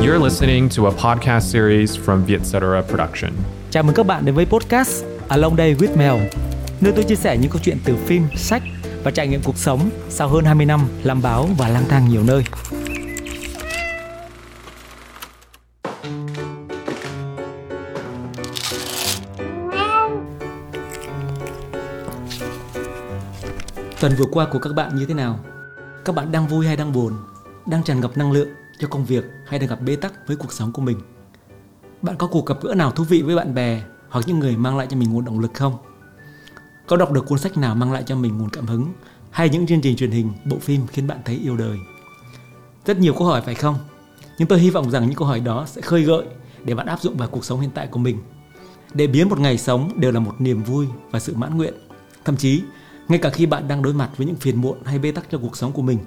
You're listening to a podcast series from Vietcetera Production. Chào mừng các bạn đến với podcast Along Day with Mel, nơi tôi chia sẻ những câu chuyện từ phim, sách và trải nghiệm cuộc sống sau hơn 20 năm làm báo và lang thang nhiều nơi. Tuần vừa qua của các bạn như thế nào? Các bạn đang vui hay đang buồn? Đang tràn ngập năng lượng cho công việc hay đang gặp bế tắc với cuộc sống của mình? Bạn có cuộc gặp gỡ nào thú vị với bạn bè hoặc những người mang lại cho mình nguồn động lực không? Có đọc được cuốn sách nào mang lại cho mình nguồn cảm hứng hay những chương trình truyền hình, bộ phim khiến bạn thấy yêu đời? Rất nhiều câu hỏi phải không? Nhưng tôi hy vọng rằng những câu hỏi đó sẽ khơi gợi để bạn áp dụng vào cuộc sống hiện tại của mình. Để biến một ngày sống đều là một niềm vui và sự mãn nguyện. Thậm chí, ngay cả khi bạn đang đối mặt với những phiền muộn hay bế tắc cho cuộc sống của mình,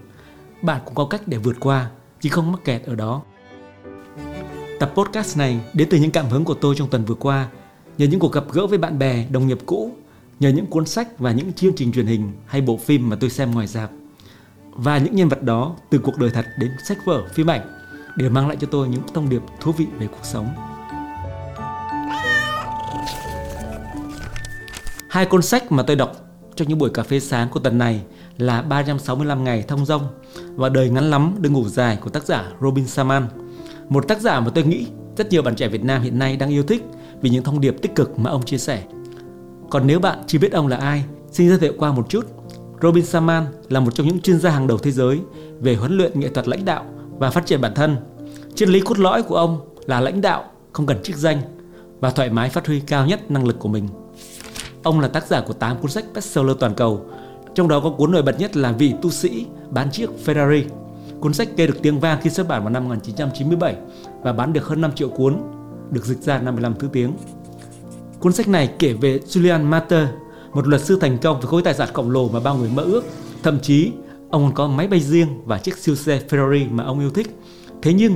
bạn cũng có cách để vượt qua, chứ không mắc kẹt ở đó. Tập podcast này đến từ những cảm hứng của tôi trong tuần vừa qua, nhờ những cuộc gặp gỡ với bạn bè, đồng nghiệp cũ, nhờ những cuốn sách và những chương trình truyền hình hay bộ phim mà tôi xem ngoài dạp Và những nhân vật đó từ cuộc đời thật đến sách vở, phim ảnh đều mang lại cho tôi những thông điệp thú vị về cuộc sống. Hai cuốn sách mà tôi đọc trong những buổi cà phê sáng của tuần này là 365 ngày thông dong và đời ngắn lắm đừng ngủ dài của tác giả Robin Saman. Một tác giả mà tôi nghĩ rất nhiều bạn trẻ Việt Nam hiện nay đang yêu thích vì những thông điệp tích cực mà ông chia sẻ. Còn nếu bạn chưa biết ông là ai, xin giới thiệu qua một chút. Robin Saman là một trong những chuyên gia hàng đầu thế giới về huấn luyện nghệ thuật lãnh đạo và phát triển bản thân. Triết lý cốt lõi của ông là lãnh đạo không cần chức danh và thoải mái phát huy cao nhất năng lực của mình. Ông là tác giả của 8 cuốn sách bestseller toàn cầu, trong đó có cuốn nổi bật nhất là Vị tu sĩ bán chiếc Ferrari. Cuốn sách gây được tiếng vang khi xuất bản vào năm 1997 và bán được hơn 5 triệu cuốn, được dịch ra 55 thứ tiếng. Cuốn sách này kể về Julian Matter, một luật sư thành công với khối tài sản khổng lồ mà bao người mơ ước. Thậm chí, ông còn có máy bay riêng và chiếc siêu xe Ferrari mà ông yêu thích. Thế nhưng,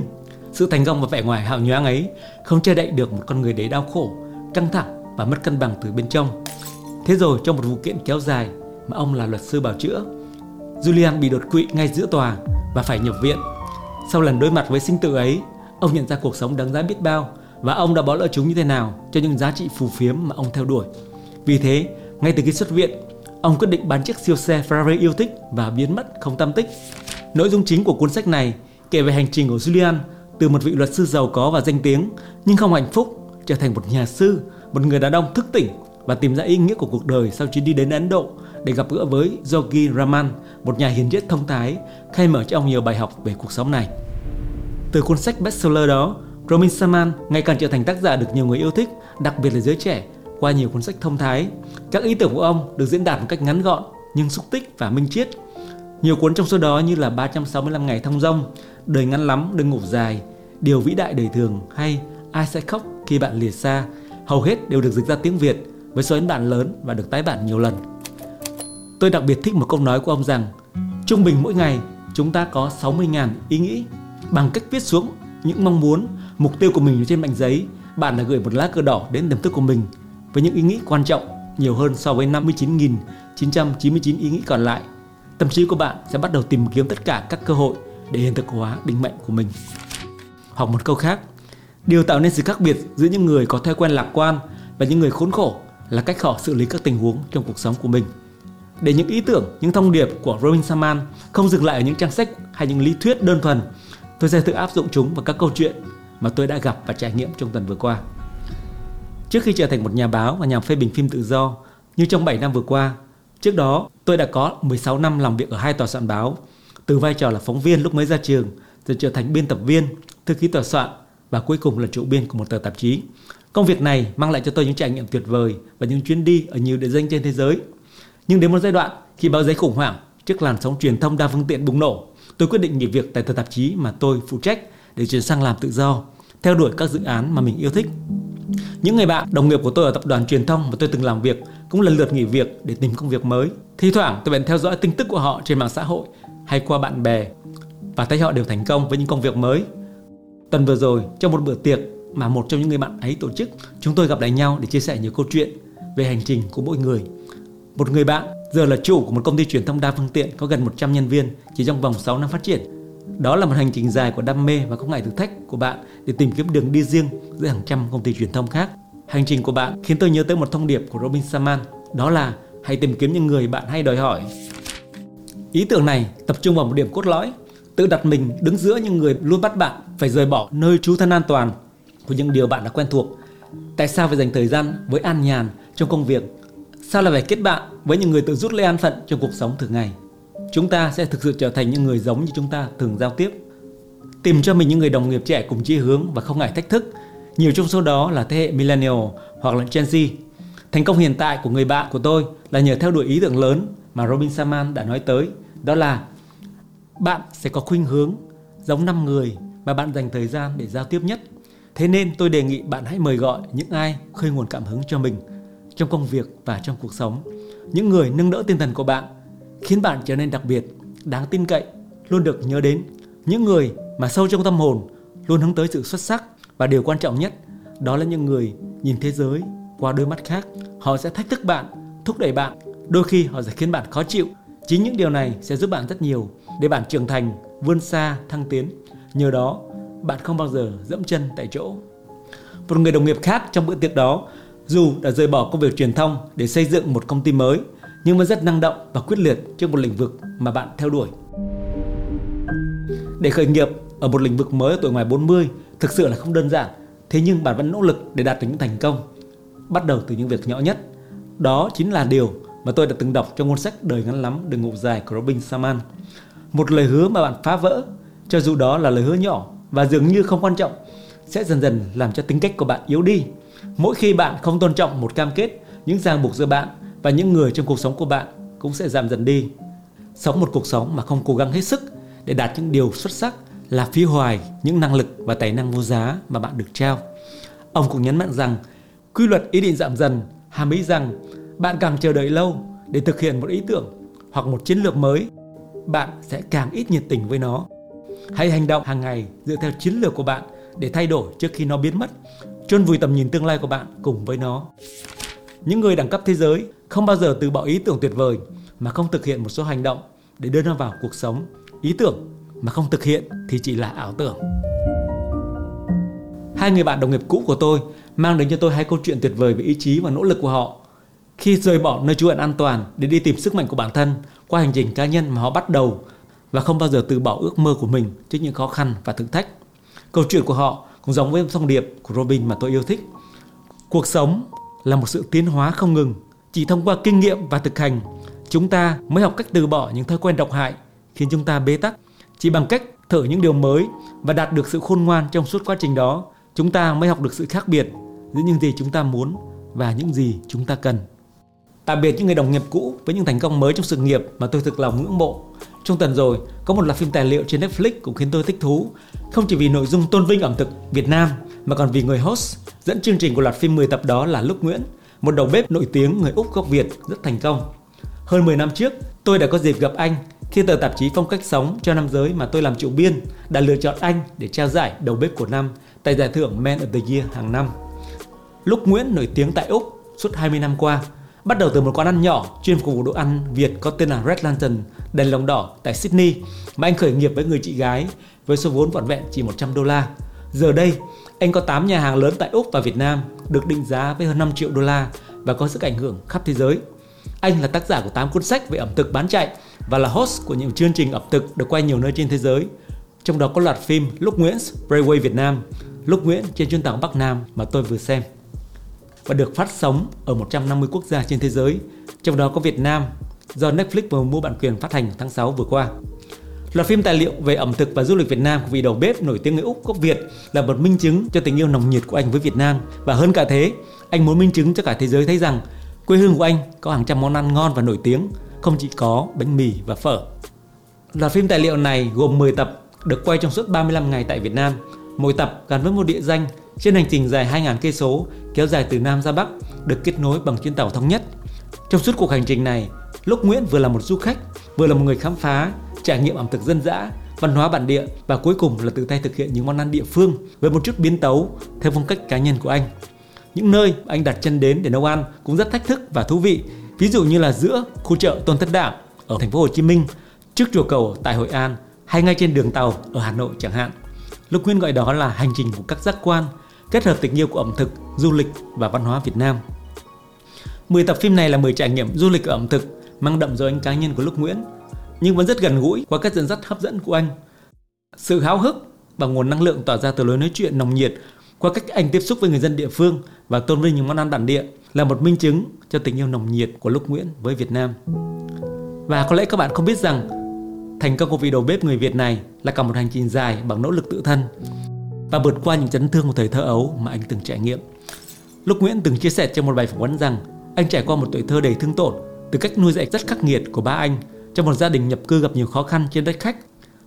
sự thành công và vẻ ngoài hào nhoáng ấy không che đậy được một con người đầy đau khổ, căng thẳng và mất cân bằng từ bên trong. Thế rồi trong một vụ kiện kéo dài mà ông là luật sư bảo chữa, Julian bị đột quỵ ngay giữa tòa và phải nhập viện. Sau lần đối mặt với sinh tử ấy, ông nhận ra cuộc sống đáng giá biết bao và ông đã bỏ lỡ chúng như thế nào cho những giá trị phù phiếm mà ông theo đuổi. Vì thế, ngay từ khi xuất viện, ông quyết định bán chiếc siêu xe Ferrari yêu thích và biến mất không tâm tích. Nội dung chính của cuốn sách này kể về hành trình của Julian từ một vị luật sư giàu có và danh tiếng nhưng không hạnh phúc trở thành một nhà sư, một người đàn ông thức tỉnh và tìm ra ý nghĩa của cuộc đời sau chuyến đi đến Ấn Độ để gặp gỡ với Yogi Raman, một nhà hiền triết thông thái, khai mở cho ông nhiều bài học về cuộc sống này. Từ cuốn sách bestseller đó, Romin Saman ngày càng trở thành tác giả được nhiều người yêu thích, đặc biệt là giới trẻ, qua nhiều cuốn sách thông thái. Các ý tưởng của ông được diễn đạt một cách ngắn gọn nhưng xúc tích và minh triết. Nhiều cuốn trong số đó như là 365 ngày thông rông Đời ngắn lắm đừng ngủ dài, Điều vĩ đại đời thường hay Ai sẽ khóc khi bạn lìa xa, hầu hết đều được dịch ra tiếng Việt với số ấn bản lớn và được tái bản nhiều lần. Tôi đặc biệt thích một câu nói của ông rằng trung bình mỗi ngày chúng ta có 60.000 ý nghĩ bằng cách viết xuống những mong muốn, mục tiêu của mình trên mảnh giấy, bạn đã gửi một lá cờ đỏ đến tiềm thức của mình với những ý nghĩ quan trọng nhiều hơn so với 59.999 ý nghĩ còn lại. Tâm trí của bạn sẽ bắt đầu tìm kiếm tất cả các cơ hội để hiện thực hóa định mệnh của mình. Hoặc một câu khác, điều tạo nên sự khác biệt giữa những người có thói quen lạc quan và những người khốn khổ là cách họ xử lý các tình huống trong cuộc sống của mình. Để những ý tưởng, những thông điệp của Robin Salman không dừng lại ở những trang sách hay những lý thuyết đơn thuần, tôi sẽ thử áp dụng chúng vào các câu chuyện mà tôi đã gặp và trải nghiệm trong tuần vừa qua. Trước khi trở thành một nhà báo và nhà phê bình phim tự do, như trong 7 năm vừa qua, trước đó tôi đã có 16 năm làm việc ở hai tòa soạn báo, từ vai trò là phóng viên lúc mới ra trường, rồi trở thành biên tập viên, thư ký tòa soạn và cuối cùng là chủ biên của một tờ tạp chí. Công việc này mang lại cho tôi những trải nghiệm tuyệt vời và những chuyến đi ở nhiều địa danh trên thế giới. Nhưng đến một giai đoạn khi báo giấy khủng hoảng trước làn sóng truyền thông đa phương tiện bùng nổ, tôi quyết định nghỉ việc tại tờ tạp chí mà tôi phụ trách để chuyển sang làm tự do, theo đuổi các dự án mà mình yêu thích. Những người bạn, đồng nghiệp của tôi ở tập đoàn truyền thông mà tôi từng làm việc cũng lần lượt nghỉ việc để tìm công việc mới. Thi thoảng tôi vẫn theo dõi tin tức của họ trên mạng xã hội hay qua bạn bè và thấy họ đều thành công với những công việc mới. Tuần vừa rồi, trong một bữa tiệc mà một trong những người bạn ấy tổ chức, chúng tôi gặp lại nhau để chia sẻ nhiều câu chuyện về hành trình của mỗi người. Một người bạn giờ là chủ của một công ty truyền thông đa phương tiện có gần 100 nhân viên chỉ trong vòng 6 năm phát triển. Đó là một hành trình dài của đam mê và không ngại thử thách của bạn để tìm kiếm đường đi riêng giữa hàng trăm công ty truyền thông khác. Hành trình của bạn khiến tôi nhớ tới một thông điệp của Robin Salman, đó là hãy tìm kiếm những người bạn hay đòi hỏi. Ý tưởng này tập trung vào một điểm cốt lõi, tự đặt mình đứng giữa những người luôn bắt bạn phải rời bỏ nơi trú thân an toàn của những điều bạn đã quen thuộc. Tại sao phải dành thời gian với an nhàn trong công việc? Sao lại phải kết bạn với những người tự rút lấy an phận trong cuộc sống thường ngày? Chúng ta sẽ thực sự trở thành những người giống như chúng ta thường giao tiếp. Tìm cho mình những người đồng nghiệp trẻ cùng chí hướng và không ngại thách thức. Nhiều trong số đó là thế hệ millennial hoặc là Gen Z. Thành công hiện tại của người bạn của tôi là nhờ theo đuổi ý tưởng lớn mà Robin Saman đã nói tới, đó là bạn sẽ có khuynh hướng giống năm người mà bạn dành thời gian để giao tiếp nhất. Thế nên tôi đề nghị bạn hãy mời gọi những ai khơi nguồn cảm hứng cho mình trong công việc và trong cuộc sống. Những người nâng đỡ tinh thần của bạn khiến bạn trở nên đặc biệt, đáng tin cậy, luôn được nhớ đến. Những người mà sâu trong tâm hồn luôn hướng tới sự xuất sắc và điều quan trọng nhất đó là những người nhìn thế giới qua đôi mắt khác. Họ sẽ thách thức bạn, thúc đẩy bạn, đôi khi họ sẽ khiến bạn khó chịu. Chính những điều này sẽ giúp bạn rất nhiều để bạn trưởng thành, vươn xa, thăng tiến. Nhờ đó, bạn không bao giờ dẫm chân tại chỗ. Một người đồng nghiệp khác trong bữa tiệc đó, dù đã rời bỏ công việc truyền thông để xây dựng một công ty mới, nhưng vẫn rất năng động và quyết liệt trước một lĩnh vực mà bạn theo đuổi. Để khởi nghiệp ở một lĩnh vực mới ở tuổi ngoài 40 thực sự là không đơn giản, thế nhưng bạn vẫn nỗ lực để đạt được những thành công. Bắt đầu từ những việc nhỏ nhất. Đó chính là điều mà tôi đã từng đọc trong cuốn sách Đời ngắn lắm, đừng ngủ dài của Robin Salman. Một lời hứa mà bạn phá vỡ, cho dù đó là lời hứa nhỏ và dường như không quan trọng, sẽ dần dần làm cho tính cách của bạn yếu đi. Mỗi khi bạn không tôn trọng một cam kết, những ràng buộc giữa bạn và những người trong cuộc sống của bạn cũng sẽ giảm dần đi. Sống một cuộc sống mà không cố gắng hết sức để đạt những điều xuất sắc là phí hoài những năng lực và tài năng vô giá mà bạn được trao. Ông cũng nhấn mạnh rằng quy luật ý định giảm dần hàm ý rằng bạn càng chờ đợi lâu để thực hiện một ý tưởng hoặc một chiến lược mới, bạn sẽ càng ít nhiệt tình với nó. Hãy hành động hàng ngày dựa theo chiến lược của bạn để thay đổi trước khi nó biến mất, chôn vùi tầm nhìn tương lai của bạn cùng với nó. Những người đẳng cấp thế giới không bao giờ từ bỏ ý tưởng tuyệt vời mà không thực hiện một số hành động để đưa nó vào cuộc sống. Ý tưởng mà không thực hiện thì chỉ là ảo tưởng. Hai người bạn đồng nghiệp cũ của tôi mang đến cho tôi hai câu chuyện tuyệt vời về ý chí và nỗ lực của họ khi rời bỏ nơi trú ẩn an toàn để đi tìm sức mạnh của bản thân qua hành trình cá nhân mà họ bắt đầu và không bao giờ từ bỏ ước mơ của mình trước những khó khăn và thử thách. Câu chuyện của họ cũng giống với thông điệp của Robin mà tôi yêu thích. Cuộc sống là một sự tiến hóa không ngừng. Chỉ thông qua kinh nghiệm và thực hành, chúng ta mới học cách từ bỏ những thói quen độc hại khiến chúng ta bế tắc. Chỉ bằng cách thử những điều mới và đạt được sự khôn ngoan trong suốt quá trình đó, chúng ta mới học được sự khác biệt giữa những gì chúng ta muốn và những gì chúng ta cần. Tạm biệt những người đồng nghiệp cũ với những thành công mới trong sự nghiệp mà tôi thực lòng ngưỡng mộ. Trong tuần rồi, có một loạt phim tài liệu trên Netflix cũng khiến tôi thích thú. Không chỉ vì nội dung tôn vinh ẩm thực Việt Nam mà còn vì người host dẫn chương trình của loạt phim 10 tập đó là Lúc Nguyễn, một đầu bếp nổi tiếng người Úc gốc Việt rất thành công. Hơn 10 năm trước, tôi đã có dịp gặp anh khi tờ tạp chí Phong cách sống cho nam giới mà tôi làm chủ biên đã lựa chọn anh để trao giải đầu bếp của năm tại giải thưởng Man of the Year hàng năm. Lúc Nguyễn nổi tiếng tại Úc suốt 20 năm qua, bắt đầu từ một quán ăn nhỏ chuyên phục vụ đồ ăn Việt có tên là Red Lantern, đèn lồng đỏ tại Sydney mà anh khởi nghiệp với người chị gái với số vốn vỏn vẹn chỉ 100 đô la. Giờ đây, anh có 8 nhà hàng lớn tại Úc và Việt Nam được định giá với hơn 5 triệu đô la và có sức ảnh hưởng khắp thế giới. Anh là tác giả của 8 cuốn sách về ẩm thực bán chạy và là host của những chương trình ẩm thực được quay nhiều nơi trên thế giới. Trong đó có loạt phim Lúc Nguyễn Brayway Việt Nam, Lúc Nguyễn trên chuyến tàu Bắc Nam mà tôi vừa xem và được phát sóng ở 150 quốc gia trên thế giới, trong đó có Việt Nam do Netflix vừa mua bản quyền phát hành tháng 6 vừa qua. Loạt phim tài liệu về ẩm thực và du lịch Việt Nam của vị đầu bếp nổi tiếng người Úc gốc Việt là một minh chứng cho tình yêu nồng nhiệt của anh với Việt Nam và hơn cả thế, anh muốn minh chứng cho cả thế giới thấy rằng quê hương của anh có hàng trăm món ăn ngon và nổi tiếng, không chỉ có bánh mì và phở. Loạt phim tài liệu này gồm 10 tập được quay trong suốt 35 ngày tại Việt Nam. Mỗi tập gắn với một địa danh trên hành trình dài 2.000 cây số kéo dài từ Nam ra Bắc được kết nối bằng chuyến tàu thống nhất. Trong suốt cuộc hành trình này, Lúc Nguyễn vừa là một du khách, vừa là một người khám phá, trải nghiệm ẩm thực dân dã, văn hóa bản địa và cuối cùng là tự tay thực hiện những món ăn địa phương với một chút biến tấu theo phong cách cá nhân của anh. Những nơi anh đặt chân đến để nấu ăn cũng rất thách thức và thú vị, ví dụ như là giữa khu chợ Tôn Thất đảng ở thành phố Hồ Chí Minh, trước chùa cầu tại Hội An hay ngay trên đường tàu ở Hà Nội chẳng hạn. Lúc Nguyễn gọi đó là hành trình của các giác quan, kết hợp tình yêu của ẩm thực, du lịch và văn hóa Việt Nam. 10 tập phim này là 10 trải nghiệm du lịch ở ẩm thực, mang đậm dấu ấn cá nhân của Lúc Nguyễn, nhưng vẫn rất gần gũi qua các dẫn dắt hấp dẫn của anh. Sự háo hức và nguồn năng lượng tỏa ra từ lối nói chuyện nồng nhiệt qua cách anh tiếp xúc với người dân địa phương và tôn vinh những món ăn bản địa là một minh chứng cho tình yêu nồng nhiệt của Lúc Nguyễn với Việt Nam. Và có lẽ các bạn không biết rằng thành công của vị đầu bếp người Việt này là cả một hành trình dài bằng nỗ lực tự thân và vượt qua những chấn thương của thời thơ ấu mà anh từng trải nghiệm. Lúc Nguyễn từng chia sẻ trong một bài phỏng vấn rằng anh trải qua một tuổi thơ đầy thương tổn từ cách nuôi dạy rất khắc nghiệt của ba anh trong một gia đình nhập cư gặp nhiều khó khăn trên đất khách.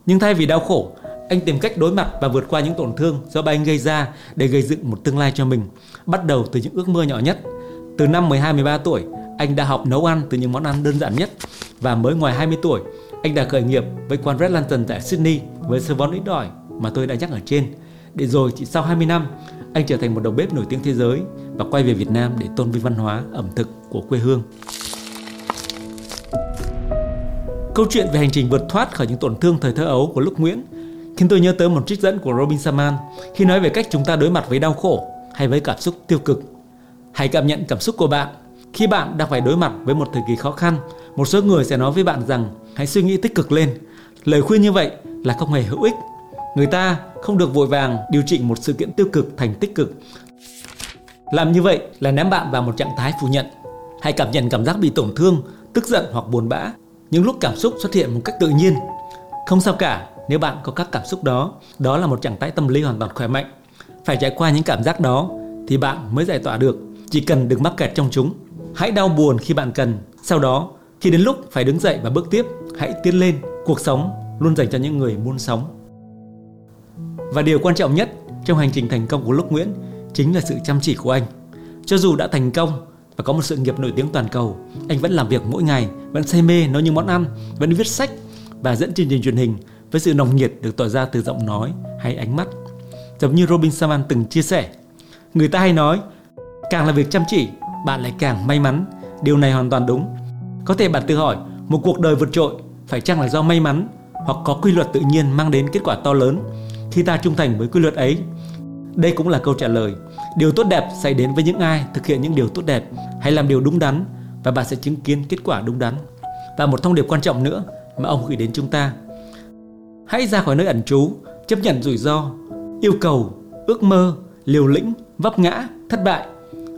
Nhưng thay vì đau khổ, anh tìm cách đối mặt và vượt qua những tổn thương do ba anh gây ra để gây dựng một tương lai cho mình, bắt đầu từ những ước mơ nhỏ nhất. Từ năm 12-13 tuổi, anh đã học nấu ăn từ những món ăn đơn giản nhất và mới ngoài 20 tuổi, anh đã khởi nghiệp với quán Red Lantern tại Sydney với số vốn ít ỏi mà tôi đã nhắc ở trên. Để rồi chỉ sau 20 năm, anh trở thành một đầu bếp nổi tiếng thế giới và quay về Việt Nam để tôn vinh văn hóa ẩm thực của quê hương. Câu chuyện về hành trình vượt thoát khỏi những tổn thương thời thơ ấu của lúc Nguyễn khiến tôi nhớ tới một trích dẫn của Robin Saman khi nói về cách chúng ta đối mặt với đau khổ hay với cảm xúc tiêu cực. Hãy cảm nhận cảm xúc của bạn khi bạn đang phải đối mặt với một thời kỳ khó khăn. Một số người sẽ nói với bạn rằng hãy suy nghĩ tích cực lên. Lời khuyên như vậy là không hề hữu ích. Người ta không được vội vàng điều chỉnh một sự kiện tiêu cực thành tích cực. Làm như vậy là ném bạn vào một trạng thái phủ nhận. Hãy cảm nhận cảm giác bị tổn thương, tức giận hoặc buồn bã những lúc cảm xúc xuất hiện một cách tự nhiên. Không sao cả nếu bạn có các cảm xúc đó, đó là một trạng thái tâm lý hoàn toàn khỏe mạnh. Phải trải qua những cảm giác đó thì bạn mới giải tỏa được, chỉ cần đừng mắc kẹt trong chúng. Hãy đau buồn khi bạn cần, sau đó khi đến lúc phải đứng dậy và bước tiếp, hãy tiến lên. Cuộc sống luôn dành cho những người muốn sống. Và điều quan trọng nhất trong hành trình thành công của Lúc Nguyễn chính là sự chăm chỉ của anh. Cho dù đã thành công và có một sự nghiệp nổi tiếng toàn cầu, anh vẫn làm việc mỗi ngày, vẫn say mê nấu những món ăn, vẫn viết sách và dẫn chương trình truyền hình với sự nồng nhiệt được tỏ ra từ giọng nói hay ánh mắt. Giống như Robin Saman từng chia sẻ, người ta hay nói, càng là việc chăm chỉ, bạn lại càng may mắn. Điều này hoàn toàn đúng. Có thể bạn tự hỏi, một cuộc đời vượt trội phải chăng là do may mắn hoặc có quy luật tự nhiên mang đến kết quả to lớn khi ta trung thành với quy luật ấy? Đây cũng là câu trả lời. Điều tốt đẹp xảy đến với những ai thực hiện những điều tốt đẹp hay làm điều đúng đắn và bạn sẽ chứng kiến kết quả đúng đắn. Và một thông điệp quan trọng nữa mà ông gửi đến chúng ta. Hãy ra khỏi nơi ẩn trú, chấp nhận rủi ro, yêu cầu, ước mơ, liều lĩnh, vấp ngã, thất bại.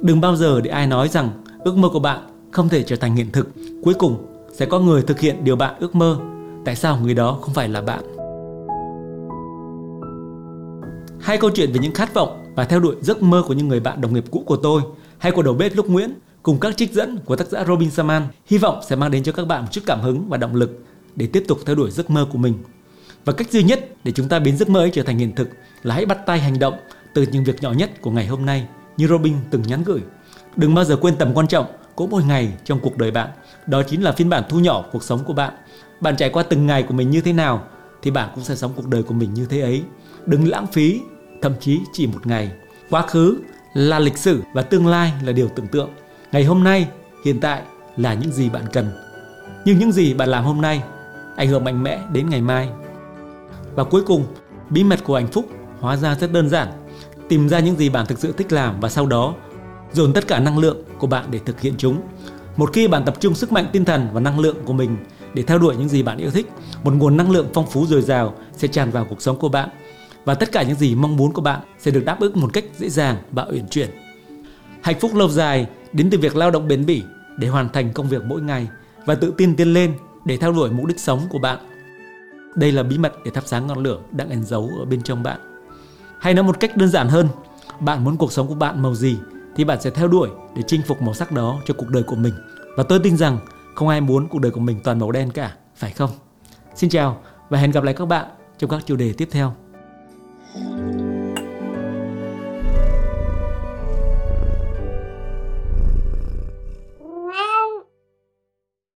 Đừng bao giờ để ai nói rằng ước mơ của bạn không thể trở thành hiện thực. Cuối cùng sẽ có người thực hiện điều bạn ước mơ. Tại sao người đó không phải là bạn? Hai câu chuyện về những khát vọng và theo đuổi giấc mơ của những người bạn đồng nghiệp cũ của tôi hay của đầu bếp lúc Nguyễn cùng các trích dẫn của tác giả Robin Saman hy vọng sẽ mang đến cho các bạn một chút cảm hứng và động lực để tiếp tục theo đuổi giấc mơ của mình. Và cách duy nhất để chúng ta biến giấc mơ ấy trở thành hiện thực là hãy bắt tay hành động từ những việc nhỏ nhất của ngày hôm nay như Robin từng nhắn gửi. Đừng bao giờ quên tầm quan trọng của mỗi ngày trong cuộc đời bạn. Đó chính là phiên bản thu nhỏ cuộc sống của bạn. Bạn trải qua từng ngày của mình như thế nào thì bạn cũng sẽ sống cuộc đời của mình như thế ấy. Đừng lãng phí, thậm chí chỉ một ngày. Quá khứ là lịch sử và tương lai là điều tưởng tượng. Ngày hôm nay, hiện tại là những gì bạn cần. Nhưng những gì bạn làm hôm nay ảnh hưởng mạnh mẽ đến ngày mai. Và cuối cùng, bí mật của hạnh phúc hóa ra rất đơn giản. Tìm ra những gì bạn thực sự thích làm và sau đó dồn tất cả năng lượng của bạn để thực hiện chúng. Một khi bạn tập trung sức mạnh tinh thần và năng lượng của mình để theo đuổi những gì bạn yêu thích, một nguồn năng lượng phong phú dồi dào sẽ tràn vào cuộc sống của bạn và tất cả những gì mong muốn của bạn sẽ được đáp ứng một cách dễ dàng và uyển chuyển. Hạnh phúc lâu dài đến từ việc lao động bền bỉ để hoàn thành công việc mỗi ngày và tự tin tiến lên để theo đuổi mục đích sống của bạn. Đây là bí mật để thắp sáng ngọn lửa đang ẩn giấu ở bên trong bạn. Hay nói một cách đơn giản hơn, bạn muốn cuộc sống của bạn màu gì thì bạn sẽ theo đuổi để chinh phục màu sắc đó cho cuộc đời của mình. Và tôi tin rằng không ai muốn cuộc đời của mình toàn màu đen cả, phải không? Xin chào và hẹn gặp lại các bạn trong các chủ đề tiếp theo. Thank you.